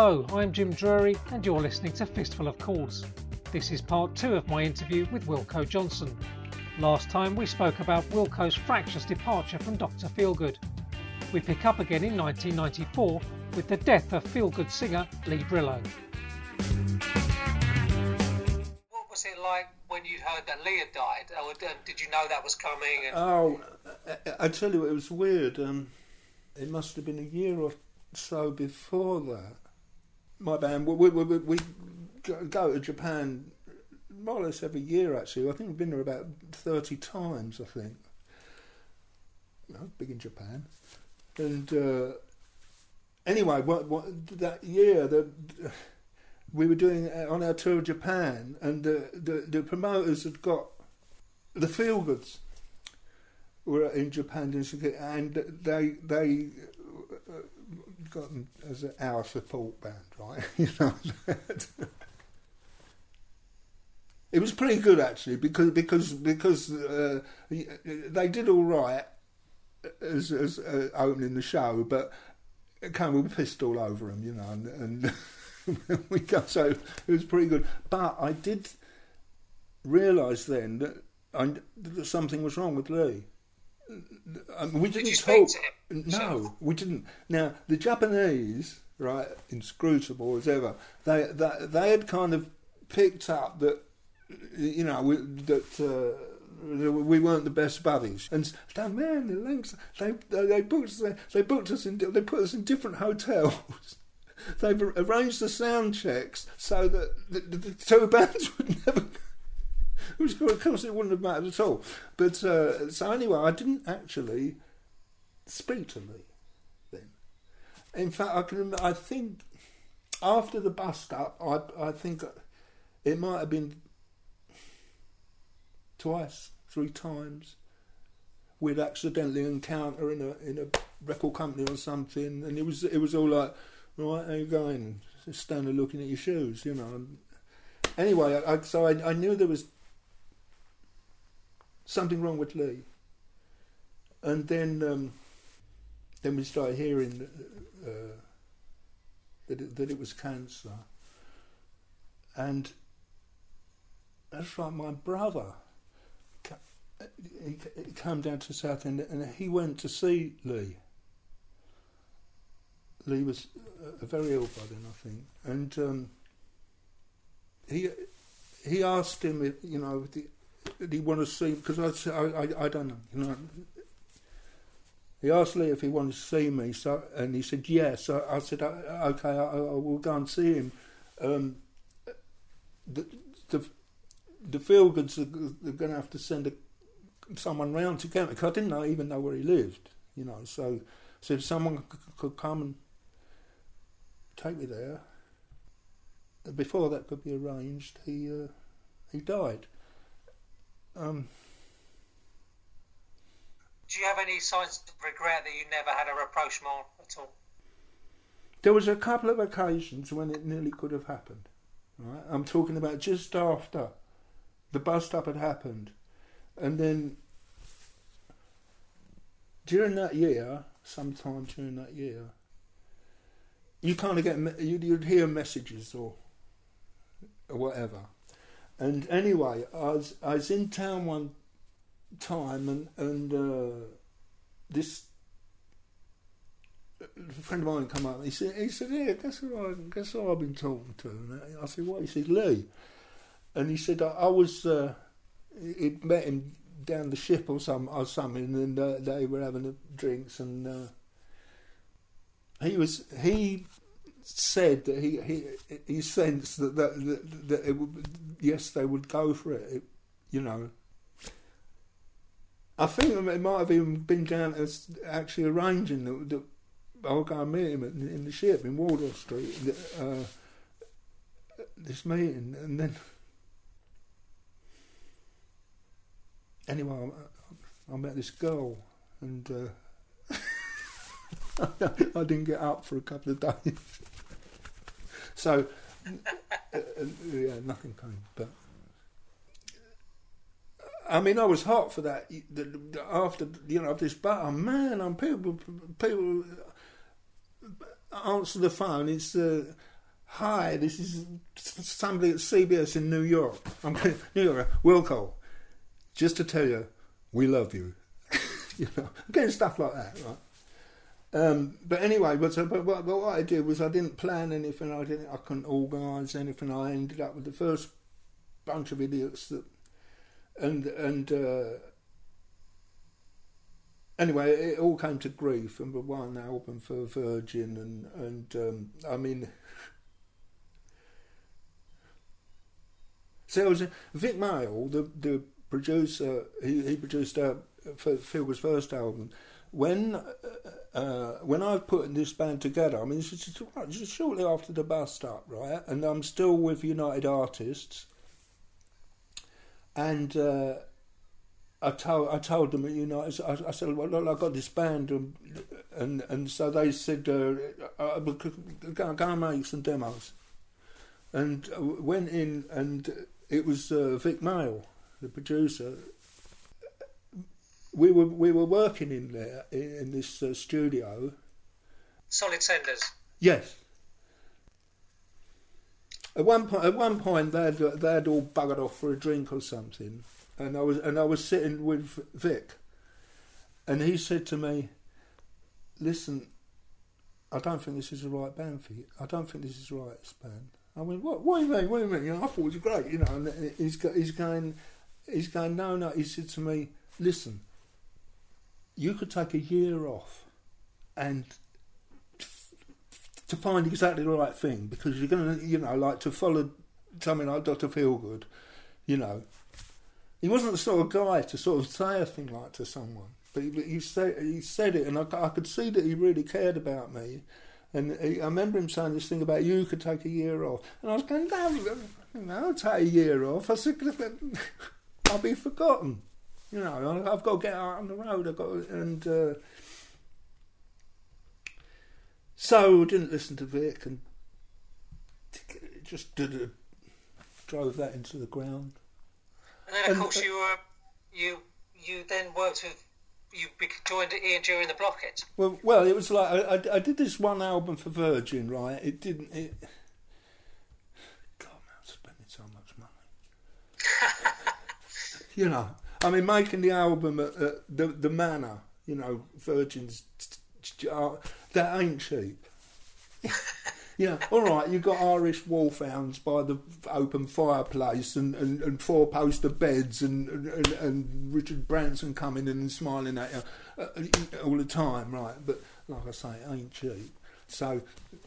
Hello, I'm Jim Drury, and you're listening to Fistful of Chords. This is part two of my interview with Wilko Johnson. Last time we spoke about Wilko's fractious departure from Dr. Feelgood. We pick up again in 1994 with the death of Feelgood singer Lee Brilleaux. What was it like when you heard that Lee had died? Or did you know that was coming? And... Oh, I, I, tell you, it was weird. Um, it must have been a year or so before that. My band, we, we, we, we go to Japan more or less every year. Actually, I think we've been there about thirty times. I think. big in Japan, and uh, anyway, what, what that year the we were doing uh, on our tour of Japan, and the the, the promoters had got the Feelgoods were in Japan, and they they got them as our support band, right? you know. It was pretty good actually because because because uh, they did all right as, as uh, opening the show, but kind of we pissed all over them, you know, and, and we got so it was pretty good. But I did realise then that, I, that something was wrong with Lee. Mean, we didn't talk. No, we didn't. Now the Japanese, right, inscrutable as ever, they they, they had kind of picked up that you know, we, that uh, we weren't the best buddies. And there in the links, they they booked us, they booked us in they put us in different hotels. They've arranged the sound checks so that the, the, the two bands would never. Which of course it wouldn't have mattered at all. But uh, so anyway, I didn't actually speak to Lee then. In fact, I can. I think after the bust up, I I think it might have been twice, three times. We'd accidentally encounter in a in a record company or something, and it was it was all like, right, how you going? Standing looking at your shoes, you know. Anyway, I, so I, I knew there was something wrong with Lee, and then um, then we started hearing uh, that it, that it was cancer, and that's right, my brother he, he came down to Southend and he went to see Lee. Lee was a very ill by then, I think, and um, he he asked him, if, you know, did he want to see? Because I I, I, don't know, you know. He asked Lee if he wanted to see me, so and he said yes. So I said, okay, I, I will go and see him. Um, the the the Feelgoods are, are going to have to send a someone round to get me because I didn't know, even know where he lived, you know. So, so if someone could come and take me there, before that could be arranged, he uh, he died. Um, Do you have any signs of regret that you never had a rapprochement at all? There was a couple of occasions when it nearly could have happened. Right? I'm talking about just after the bust up had happened and then during that year, sometime during that year, you kind of get you'd, you'd hear messages or, or whatever. And anyway, I was I was in town one time, and and uh, this friend of mine come up. He said, he said, yeah, guess who I guess who I've been talking to. And I said, what? He said, Lee. And he said, I, I was. Uh, he'd met him down the ship or some or something, and uh, they were having drinks, and uh, he was he said that he he he sensed that that that, that it would, yes they would go for it, it, you know. I think it might have even been down as actually arranging that, that I'll go and meet him in, in the ship in Wardour Street. Uh, this meeting, and then anyway, I, I, met this girl, and uh, I didn't get up for a couple of days. So, uh, uh, yeah, nothing came. But I mean, I was hot for that. After you know this, but oh, man, I'm people people answer the phone. It's uh, Hi, this is somebody at CBS in New York. I'm New York, Wilko. Just to tell you, we love you. you know, getting stuff like that, right? Um, but anyway, but, so, but, but, what I did was I didn't plan anything. I didn't. I couldn't organise anything. I ended up with the first bunch of idiots that, and and uh, anyway, it all came to grief. And one album for Virgin, and and um, I mean, so it was Vic Maile, the the producer. He he produced uh, Feelgood's first album when uh, uh, when I put this band together, I mean, this is just, shortly after the bust up, right? And I'm still with United Artists, and uh, I told I told them at United, I, I said, well, look, I got this band, and and, and so they said, uh, uh, go, go and make some demos, and I went in, and it was uh, Vic Maile, the producer we were we were working in there in, in this uh, studio. Solid Senders. Yes. At one point, at one point, they'd they'd all buggered off for a drink or something, and I was and I was sitting with Vic, and he said to me, "Listen, I don't think this is the right band for you. I don't think this is the right band." I went, "What? What do you mean? What do you mean?" You know, I thought it was great, you know. And he's he's going, he's going, "No, no." He said to me, "Listen, you could take a year off and to find exactly the right thing because you're going to, you know, like to follow something like Dr. Feelgood, you know. He wasn't the sort of guy to sort of say a thing like to someone, but he, he said he said it, and I, I, could see that he really cared about me. And he, I remember him saying this thing about you could take a year off, and I was going, no, no, I'll take a year off. I said, I'll be forgotten. You know, I've got to get out on the road. I've got to, and uh, so didn't listen to Vic and just did a, drove that into the ground. And then, of and, course, you were you you then worked with you joined Ian during the Blockheads. Well, well, it was like I, I, I, did this one album for Virgin, right? It didn't. It, God, I'm spending so much money. you know, I mean, making the album at, at the the Manor, you know, Virgin's, that ain't cheap. yeah, all right, you've got Irish wolfhounds by the open fireplace and, and, and four poster beds and, and, and Richard Branson coming in and smiling at you uh, uh, all the time, right? But like I say, it ain't cheap. So,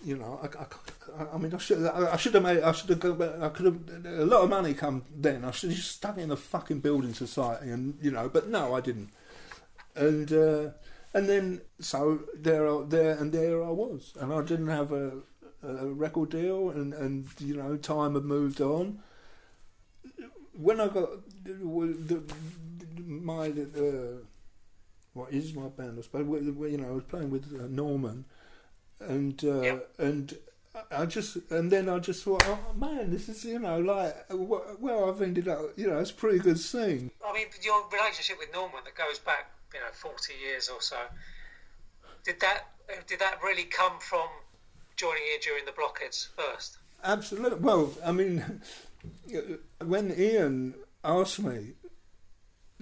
you know, I, I, I mean, I should, I, I should have made, I should have, I could have, a lot of money come then. I should have just stuck in the fucking building society, and you know, but no, I didn't. And uh, and then so there, there and there I was, and I didn't have a, a record deal, and and you know, time had moved on. When I got the, my uh, what is my band? I suppose you know I was playing with uh, Norman and uh, and I just and then I just thought, oh man, this is you know like well I've ended up, you know, it's a pretty good scene. I mean, your relationship with Norman that goes back, you know, forty years or so. Did that did that really come from joining here during the blockheads first? Absolutely. Well, I mean, when Ian asked me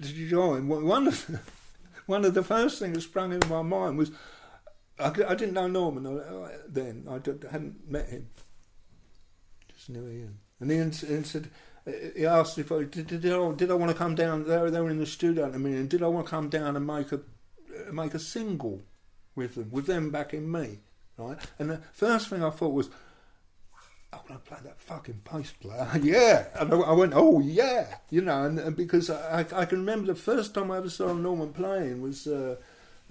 to join, one of the, one of the first things that sprung into my mind was I, I didn't know Norman uh, then. I hadn't met him. Just knew Ian. And Ian, Ian said, uh, he asked if I did, did, I, did I want to come down. They were, they were in the studio at the minute. Did I want to come down and make a uh, make a single with them, with them backing me, right? And the first thing I thought was, I want to play that fucking bass player. yeah. And I went, oh, yeah. You know, and, and because I, I, can remember the first time I ever saw Norman playing was uh,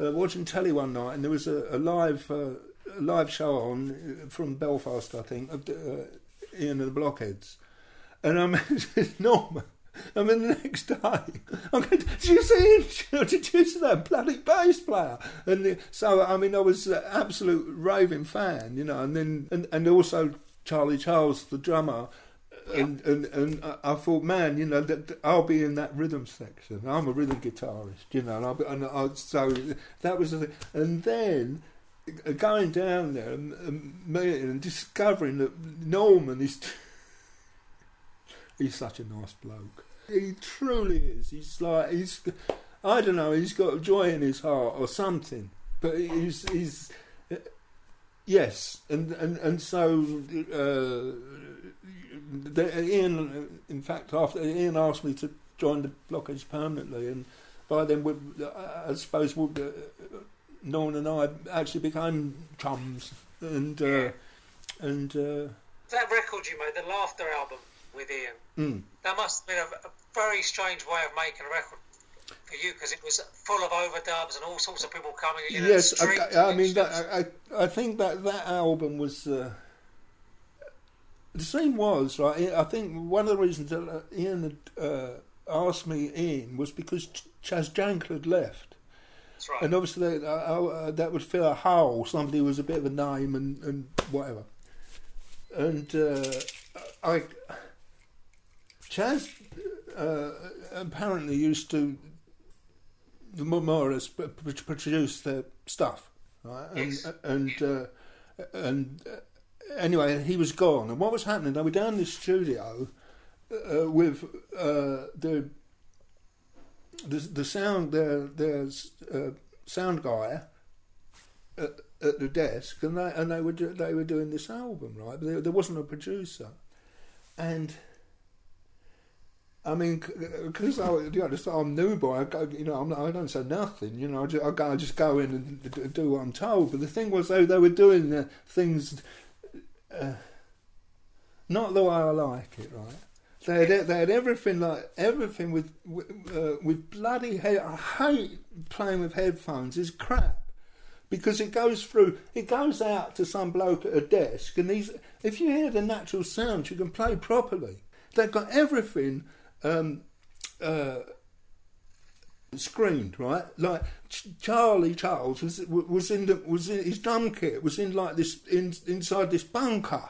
uh, watching telly one night, and there was a, a live uh, a live show on uh, from Belfast, I think, of uh, Ian and the Blockheads, and I met Norman. I mean, the next day, I'm going, did you see him? Did you see that bloody bass player? And the, so, I mean, I was an absolute raving fan, you know, and then, and, and also Charlie Charles, the drummer, and, and and I thought, man, you know, that, I'll be in that rhythm section. I'm a rhythm guitarist, you know, and, I, and I, so that was the thing. And then uh, going down there and, and and discovering that Norman is he's such a nice bloke. He truly is. He's like he's I don't know. He's got joy in his heart or something. But he's he's yes, and and and so uh, the, Ian. In fact, after Ian asked me to join the blockage permanently, and by then, we, I suppose we, uh, Norman and I actually became chums, and uh, and uh, that record you made, the Laughter album with Ian, mm. that must have been a, a very strange way of making a record for you because it was full of overdubs and all sorts of people coming in. Yes, I, I, mean, that, I I think that that album was. Uh, the same was right. I think one of the reasons that uh, Ian had uh, asked me in was because Chaz Jankel had left. That's right. And obviously, that, uh, uh, that would fill a hole. Somebody was a bit of a name and, and whatever. And uh, I, Chas uh, apparently used to more or less produce their stuff, right? And yes. and uh, and uh, anyway, he was gone. And what was happening? They were down in the studio uh, with uh, the the the sound their their uh, sound guy at, at, the desk, and they and they were do, they were doing this album, right? There, there wasn't a producer, and I mean, because I, you know, I'm new boy, I go, you know, I'm, I do not say nothing, you know, I just, I, go, I just go in and do what I'm told. But the thing was, they, they were doing the things uh, not the way I like it, right? They had, they had everything like everything with with, uh, with bloody head. I hate playing with headphones. It's crap because it goes through. It goes out to some bloke at a desk, and these. If you hear the natural sound, you can play properly. They've got everything um, uh, screened, right? Like Ch- Charlie Charles was was in the was in his drum kit was in like this in, inside this bunker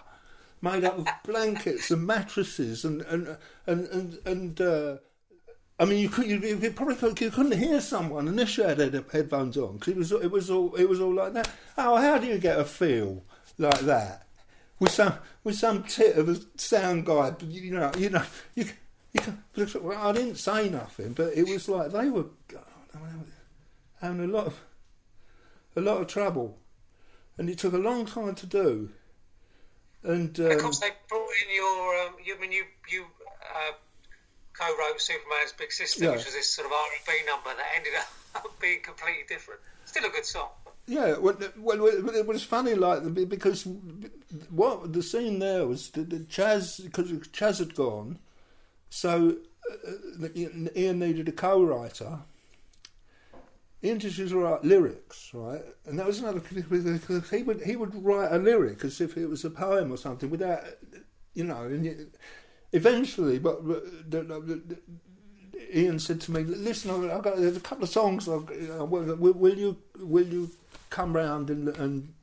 made up of blankets and mattresses and and and and, and uh, I mean, you could you, you probably could, you couldn't hear someone unless you had headphones on because it was it was all it was all like that. Oh, how do you get a feel like that with some with some tit of a sound guy? You know, you know, you I didn't say nothing, but it was like they were having a lot of a lot of trouble, and it took a long time to do. And um, of course, they brought in your um, you I mean you you uh, co-wrote Superman's Big Sister, yeah. which was this sort of R and B number that ended up being completely different. Still a good song. Yeah, well, well, it was funny, like because what the scene there was the, the Chas because Chas had gone, so uh, Ian needed a co-writer. Ian just used to write lyrics, right? And that was another because he would he would write a lyric as if it was a poem or something without, you know. And eventually, but, but the, the, the, Ian said to me, "Listen, I've got there's a couple of songs. Uh, will, will, you will you come round and and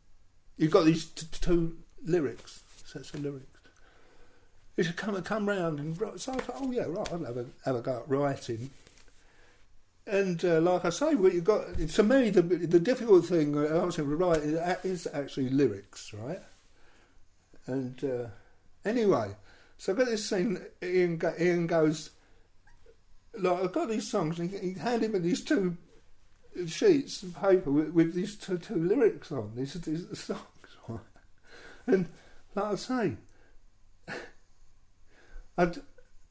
you've got these t- two lyrics, sets of lyrics." He said, come, come round and So I thought, oh yeah, right, I'll have a, have a go at writing. And uh, like I say, what you got to me the the difficult thing I was going to write is actually lyrics, right? And uh, anyway, so I got this scene. Ian, Ian goes, like I've got these songs, and he handed me these two sheets of paper with, with these two, two lyrics on these, these songs? And like I say, I'd,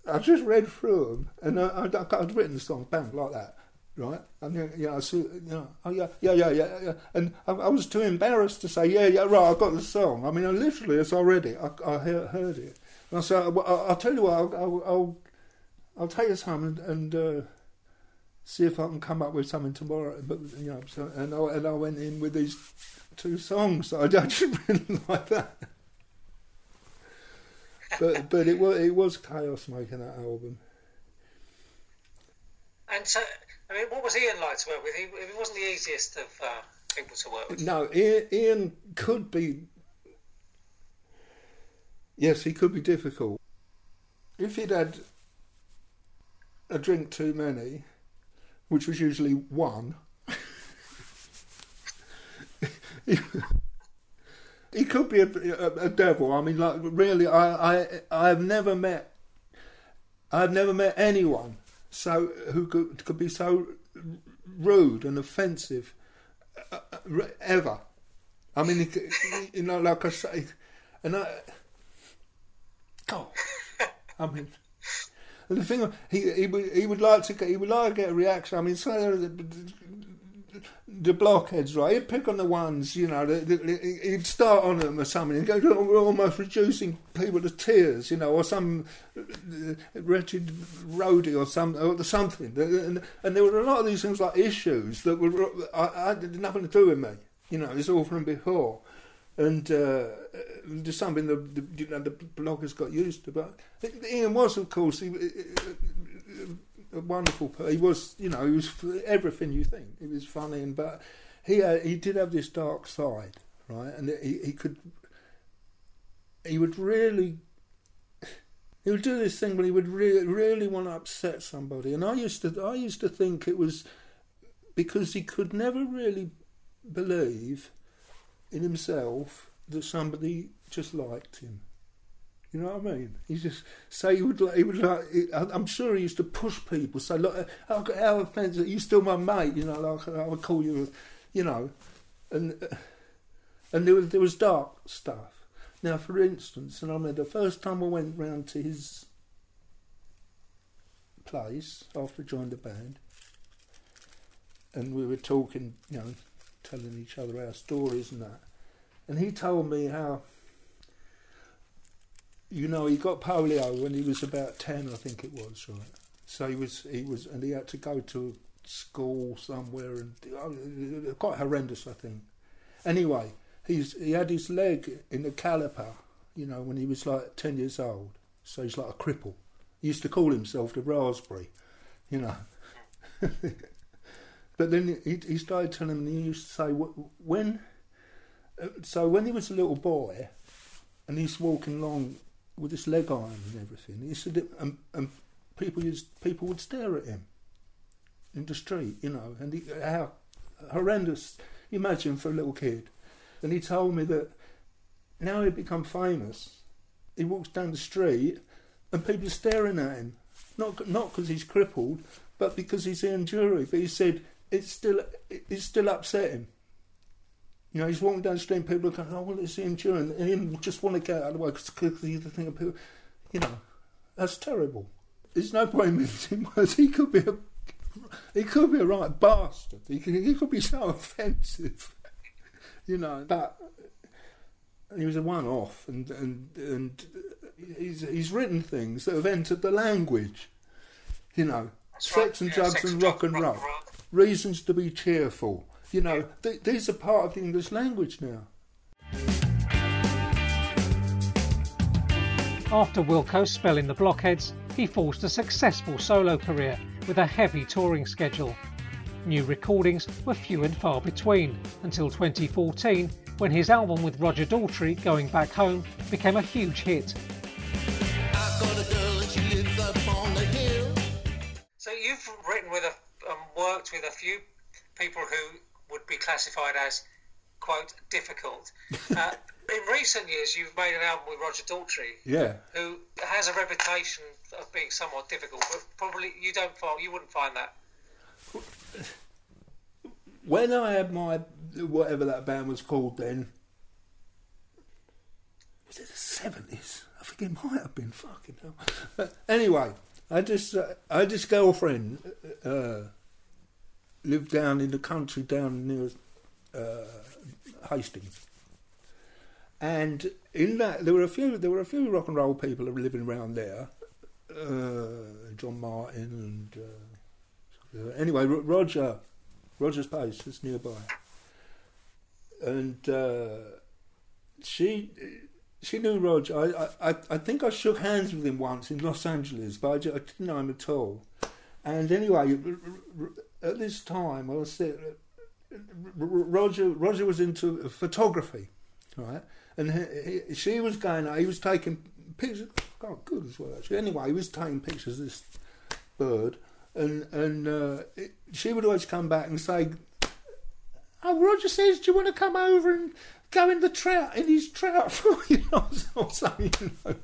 I just read through them, and I, I'd, I'd written the song, bang, like that, right? And yeah, I see, know, oh yeah, yeah, yeah, yeah, yeah. And I, I, was too embarrassed to say, yeah, yeah, right, I got the song. I mean, I literally, as I read it, I, I heard it, and I said, well, I'll, tell you what, I'll, I'll, I'll, I'll take this home and, and uh, see if I can come up with something tomorrow. But you know, so, and I, and I went in with these two songs. So I, I just really like that but but it was it was chaos making that album. And so, I mean, what was Ian like to work with? He, he wasn't the easiest of uh, people to work with. No, Ian, Ian could be. Yes, he could be difficult. If he'd had a drink too many, which was usually one, he could be a, a, a, devil. I mean, like really, I, I, I've never met, I've never met anyone so who could could be so rude and offensive uh, uh ever. I mean, you know, like I say, and I, oh, I mean. And the thing, he he would he would like to get he would like to get a reaction. I mean, say the blockheads, right? He'd pick on the ones, you know, he'd start on them or something. He'd go almost reducing people to tears, you know, or some wretched roadie or some or something. And, and, there were a lot of these things like issues that were I, I had nothing to do with me. You know, it's all from before, and uh, just something that the, you know the bloggers got used to. But Ian was, of course, he, a wonderful. He was, you know, he was everything you think. He was funny, and but he uh, he did have this dark side, right? And he he could he would really he would do this thing, but he would really really want to upset somebody. And I used to I used to think it was because he could never really believe in himself that somebody just liked him. You know what I mean? He just say he would like, he would like. I'm sure he used to push people. Say, look, I've got how offensive? You still my mate? You know, like I would call you, you know, and and there was there was dark stuff. Now, for instance, and I mean, the first time I went round to his place after I joined the band, and we were talking, you know, telling each other our stories and that, and he told me how you know, he got polio when he was about ten, I think it was, right? So he was, he was, and he had to go to school somewhere, and uh, quite horrendous, I think. Anyway, he's he had his leg in a caliper, you know, when he was like ten years old. So he's like a cripple. He used to call himself the raspberry, you know. but then he, he started telling me, he used to say, when, uh, so when he was a little boy, and he's walking along with his leg iron and everything. He said, it, and, and people used, people would stare at him in the street, you know, and he, how horrendous. Imagine for a little kid. And he told me that now he'd become famous. He walks down the street and people are staring at him, not not because he's crippled, but because he's Ian Dury. But he said it's still it's still upset him. You know, he's walking down the street and people are going, oh, well, it's Ian Dury, and him just want to get out of the way because he's the thing of people, you know, that's terrible. There's no point in mincing words. He could be a, he could be a right bastard. He could, he could be so offensive, you know. But he was a one-off, and and and he's he's written things that have entered the language, you know. That's sex right. and yeah, drugs and rock and roll. Reasons to be cheerful you know, th- these are part of the English language now. After Wilko's spell in the Blockheads, he forged a successful solo career with a heavy touring schedule. New recordings were few and far between until 2014 when his album with Roger Daltrey, Going Back Home, became a huge hit. So you've written with a, um, worked with a few people who would be classified as quote difficult. Uh, in recent years, you've made an album with Roger Daltrey, yeah, who has a reputation of being somewhat difficult, but probably you don't find you wouldn't find that. When I had my whatever that band was called then, was it the seventies? I think it might have been fucking hell. But anyway, I just uh, I had this girlfriend. Uh, lived down in the country down near uh, Hastings. And in that, there were a few. There were a few rock and roll people living around there. Uh, John Martyn and uh, anyway, Roger, Roger's place is nearby, and uh, she she knew Roger. I, I I think I shook hands with him once in Los Angeles, but I, just, I didn't know him at all. And anyway, at this time, I was Roger. Roger was into photography, right? And he, he, she was going. He was taking pictures. Oh, good as well. Actually, anyway, he was taking pictures of this bird, and and uh, it, she would always come back and say, oh, Roger says, do you want to come over and go in the trout in his trout you know, or something, you know.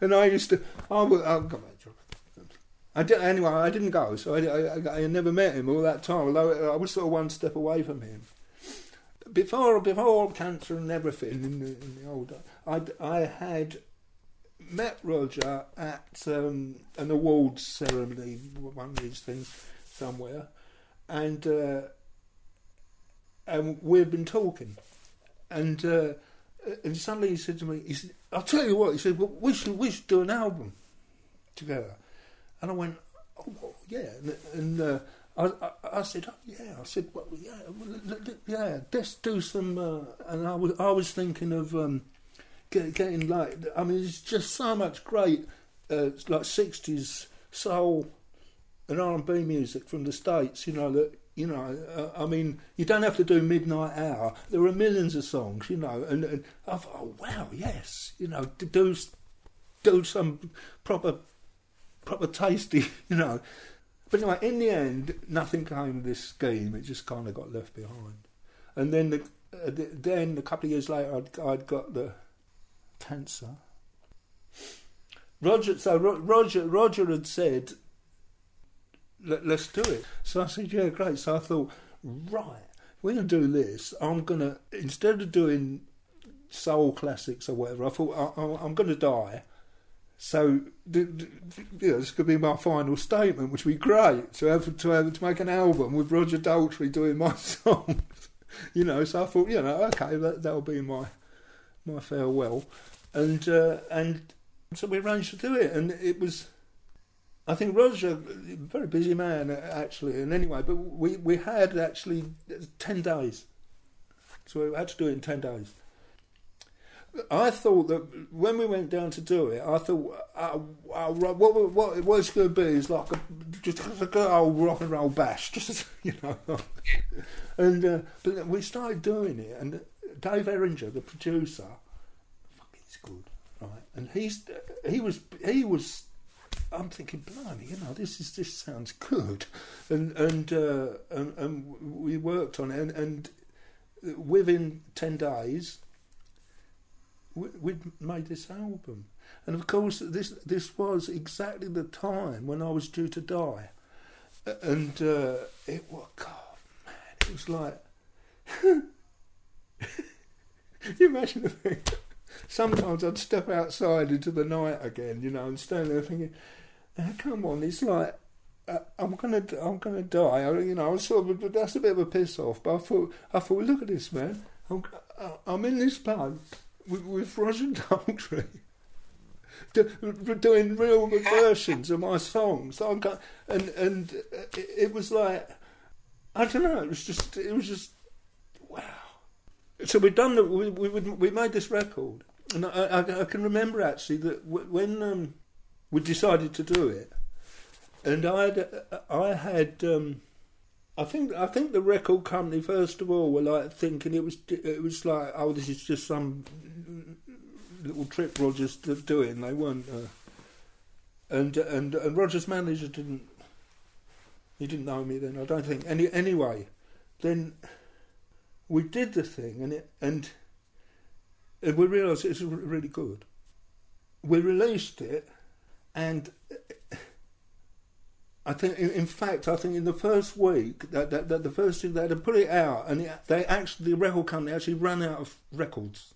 and I used to, I would, go back. I did, anyway, I didn't go, so I, I, I, never met him all that time, although I was sort of one step away from him. Before before cancer and everything in the, in the old, I I had met Roger at um, an awards ceremony, one of these things somewhere, and uh, and we'd been talking, and uh, and suddenly he said to me, he said, "I'll tell you what," he said, well, "We should we should do an album together," and I went, "Oh yeah," and, uh, I, I, said, oh, "Yeah," I said, well, "Yeah, well, yeah, let's do some," uh, and I was I was thinking of. Um, getting like I mean, it's just so much great uh, like sixties soul and R and B music from the states. You know that you know. Uh, I mean, you don't have to do Midnight Hour. There are millions of songs. You know, and, and I thought, oh wow, yes, you know, do do some proper proper tasty. You know. But anyway, in the end, nothing came of this scheme. It just kind of got left behind. And then, the, uh, the, then a couple of years later, I'd, I'd got the cancer. Roger, so Roger, Roger had said, Let, us do it. So I said, yeah, great. So I thought, right, we're to do this. I'm to, instead of doing soul classics or whatever, I thought, I, am to die. So you know, this could be my final statement, which would be great to have to have to make an album with Roger Daltrey doing my songs. you know, so I thought, you know, okay, that that'll be my my farewell, and uh, and so we arranged to do it, and it was. I think Roger, very busy man actually, and anyway, but we, we had actually ten days, so we had to do it in ten days. I thought that when we went down to do it, I thought uh, uh, what what it was going to be is like a just a good old rock and roll bash, just you know. and uh, but we started doing it, and Dave Eringa, the producer, fuck, he's good, right? And he's he was he was. I'm thinking, blimey, you know, this is this sounds good, and and uh, and, and, we worked on it, and, and within ten days, we'd made this album, and of course, this this was exactly the time when I was due to die, and uh, it was God, man, it was like. you imagine the thing? Sometimes I'd step outside into the night again, you know, and stand there thinking, oh, "Come on, it's like uh, I'm gonna, I'm gonna die." I, you know, I was sort of, that's a bit of a piss off. But I thought, I thought, look at this, man. I'm, uh, I'm in this place with, with Roger Daltrey. doing real versions of my songs, and and it was like I don't know. It was just it was just wow so we've done the, we, we we made this record, and I, I, I can remember actually that when um, we decided to do it, and I had I had um, I think I think the record company first of all were like thinking it was it was like oh this is just some little trip Rogers doing. They weren't, uh, and and and Rogers' manager didn't he didn't know me then. I don't think any anyway. Then we did the thing, and it and, and we realised it was really good. We released it, and I think, in, in, fact, I think in the first week that, that, that the first thing they had to put it out, and it, they actually the record company actually ran out of records.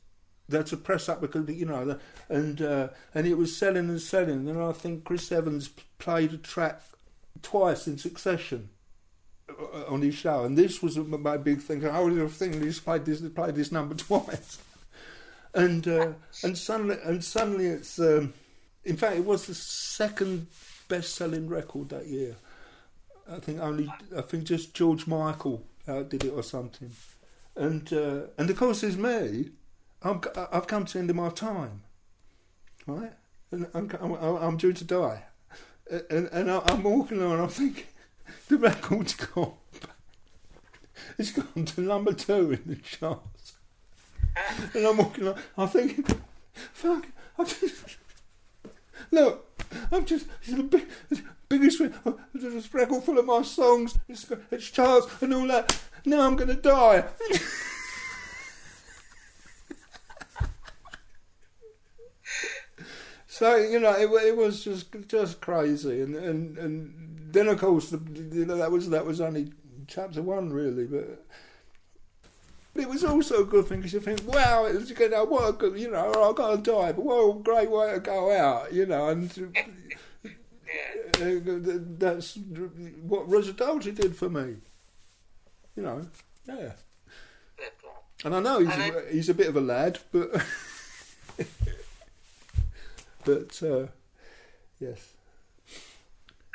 They had to press up because you know, and uh, and it was selling and selling. And I think Chris Evans played a track twice in succession uh, on his show, and this was my big thing. I was thinking he's played this, played this number twice, and uh, and suddenly and suddenly it's. Um, in fact, it was the second best-selling record that year. I think only I think just George Michael did it or something, and uh, and of course there's me. I'm, I've come to the end of my time, right? And I'm, I'm, I'm due to die, and, and I'm walking along. I'm thinking the record's gone. It's gone to number two in the charts. And I'm walking on, I'm thinking, fuck, I'm just, look, I'm just, it's a big, biggest oh, There's a record full of my songs. It's, it's charts and all that. Now I'm to die. so you know, it, it was just just crazy, and and and then of course the, you know that was that was only chapter one really, but it was also a good thing because you think, wow, it's was you know what a good, you know, I've got to die, but what a great way to go out, you know, and uh, that's what Residency did for me, you know, yeah. And I know he's a, he's a bit of a lad, but but uh, yes.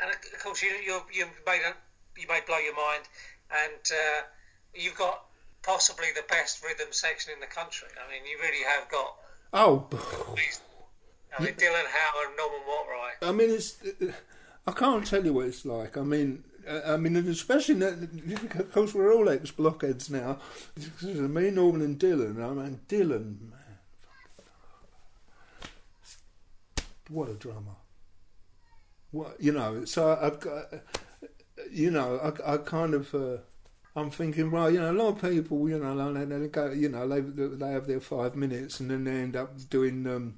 And of course, you you you may you may blow your mind, and uh, you've got possibly the best rhythm section in the country. I mean, you really have got. Oh. I mean, Dylan Howe and Norman Watt-Roy. I mean, it's. I can't tell you what it's like. I mean, I mean, especially of course we're all ex blockheads now. Me, Norman, and Dylan. I mean, Dylan, man, what a drummer. What you know? So I've got, you know, I, I kind of. Uh, I'm thinking, well, you know, a lot of people, you know, they, they go, you know, they they have their five minutes and then they end up doing um,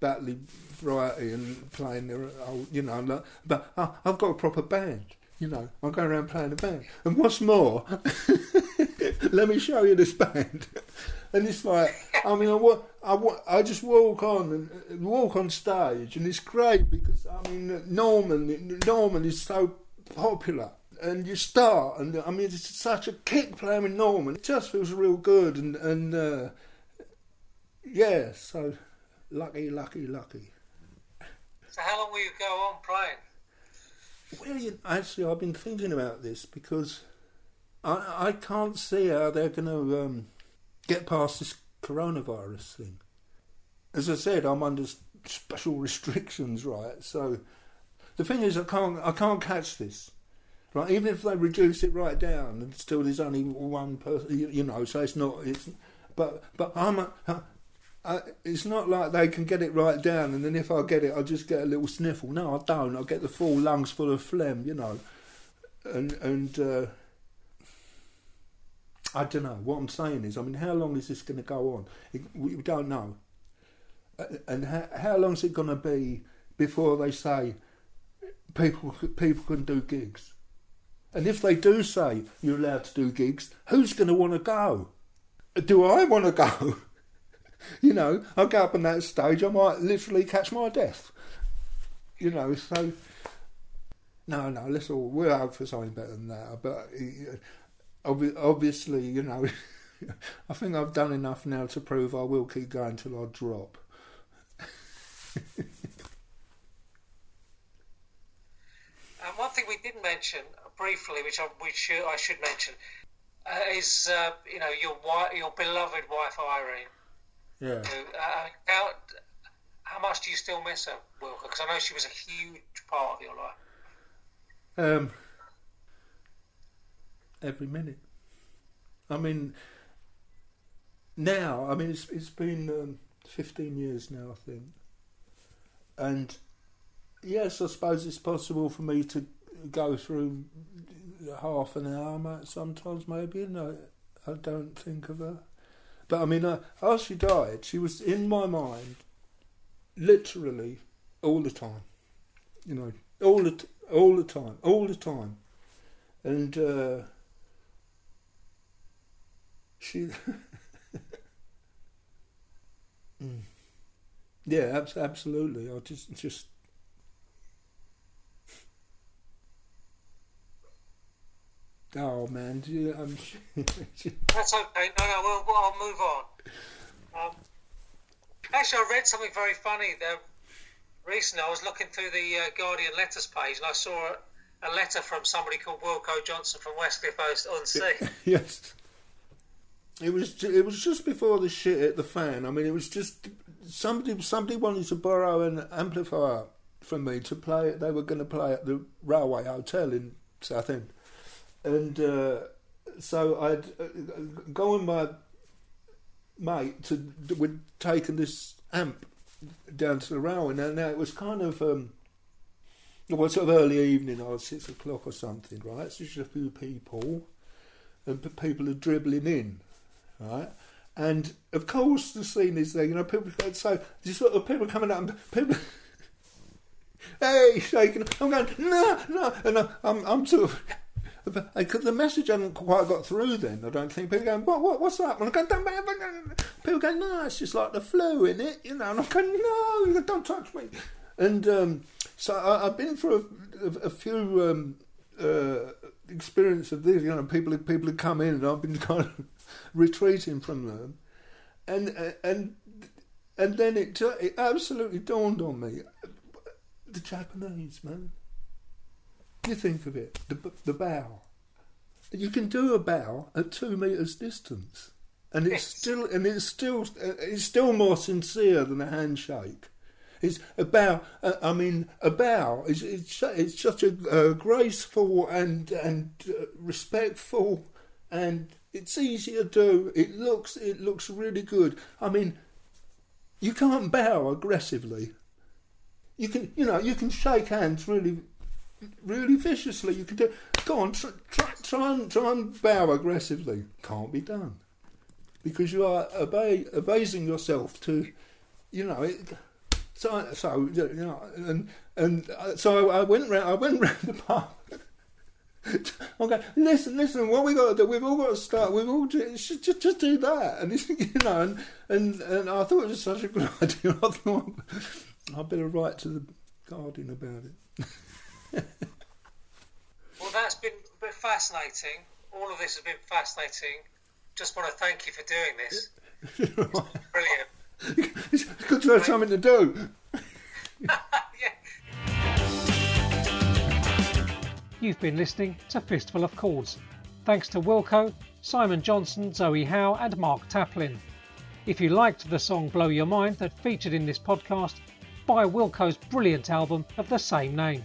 battle variety and playing their, old, you know, but I, I've got a proper band. You know, I'm going around playing a band. And what's more, let me show you this band. And it's like, I mean, I, I, I just walk on and walk on stage, and it's great because I mean, Norman, Norman is so popular and you start, and I mean, it's such a kick playing with Norman. It just feels real good, and and uh, yeah, so lucky, lucky, lucky. So how long will you go on playing? Well, you, actually, I've been thinking about this because I I can't see how they're going to um, get past this coronavirus thing. As I said, I'm under special restrictions, right? So the thing is, I can't I can't catch this right? Even if they reduce it right down, and still there's only one person, you, you know. So it's not. It's but but I'm. A, I, it's not like they can get it right down, and then if I get it, I just get a little sniffle. No, I don't. I get the full lungs full of phlegm, you know, and and uh, I don't know. What I'm saying is, I mean, how long is this going to go on? It, we don't know, uh, and how, how long is it going to be before they say people people can do gigs? And if they do say you're allowed to do gigs, who's going to want to go? Do I want to go? you know, I go up on that stage, I might literally catch my death. You know, so no, no, let's all we're out for something better than that. But uh, obviously, you know, I think I've done enough now to prove I will keep going till I drop. and one thing we didn't mention briefly, which I, which I should mention, uh, is uh, you know your your beloved wife Irene. Yeah. Who, uh, how how much do you still miss her, Wilko? Because I know she was a huge part of your life. Um, every minute. I mean, now I mean it's it's been um, fifteen years now, I think, and yes, I suppose it's possible for me to go through half an hour sometimes maybe and I, I don't think of her. But I mean uh, as she died she was in my mind literally all the time you know all the t- all the time all the time. And uh, she mm. yeah absolutely. I just just Oh man, you, I'm. That's okay. No, no, we'll, I'll move on. Um, actually, I read something very funny there recently. I was looking through the uh, Guardian letters page, and I saw a, a, letter from somebody called Wilko Johnson from Westcliff on Sea. yes. It was it was just before the shit hit the fan. I mean, it was just somebody somebody wanted to borrow an amplifier from me to play. They were going to play at the Railway Hotel in Southend and uh, so I'd uh, go with my mate to we'd taken this amp down to the railway. Now, now it was kind of um, well, sort of early evening, or six o'clock or something, right? So just a few people, and people are dribbling in, right? And of course, the scene is there. You know, people. So these sort of people coming up, and people. hey, shaking. I'm going no, no, and I'm, I'm sort of. Because the message hadn't quite got through then, I don't think. People going, what, what, what's that? And I go, don't, people going, no, it's just like the flu in it, you know. And I'm going, no, don't touch me. And um, so I, I've been through a, a, a few um, uh, experience of this. You know, people people have come in, and I've been kind of retreating from them, and uh, and and then it it absolutely dawned on me, the Japanese man. You think of it, the the bow. You can do a bow at two meters distance, and it's Yes. still and it's still it's still more sincere than a handshake. It's a bow. Uh, I mean, a bow is it's, it's such a uh, graceful and and uh, respectful, and it's easy to do. It looks it looks really good. I mean, you can't bow aggressively. You can you know you can shake hands really really viciously. You can do. Go on, try, try, try and try and bow aggressively. Can't be done because you are obey, abasing yourself to, you know. It, so, so you know, and and uh, so I went round. I went round the pub. Okay, listen, listen. What we got to do? We've all got to start. We've all just, just just do that, and you know, and, and and I thought it was such a good idea. I thought I better write to the Guardian about it. Well, that's been a bit fascinating. All of this has been fascinating. Just want to thank you for doing this. Brilliant. it's good to have something to do. yeah. You've been listening to Fistful of Chords. Thanks to Wilko, Simon Johnson, Zoe Howe, and Mark Taplin. If you liked the song Blow Your Mind that featured in this podcast, buy Wilko's brilliant album of the same name.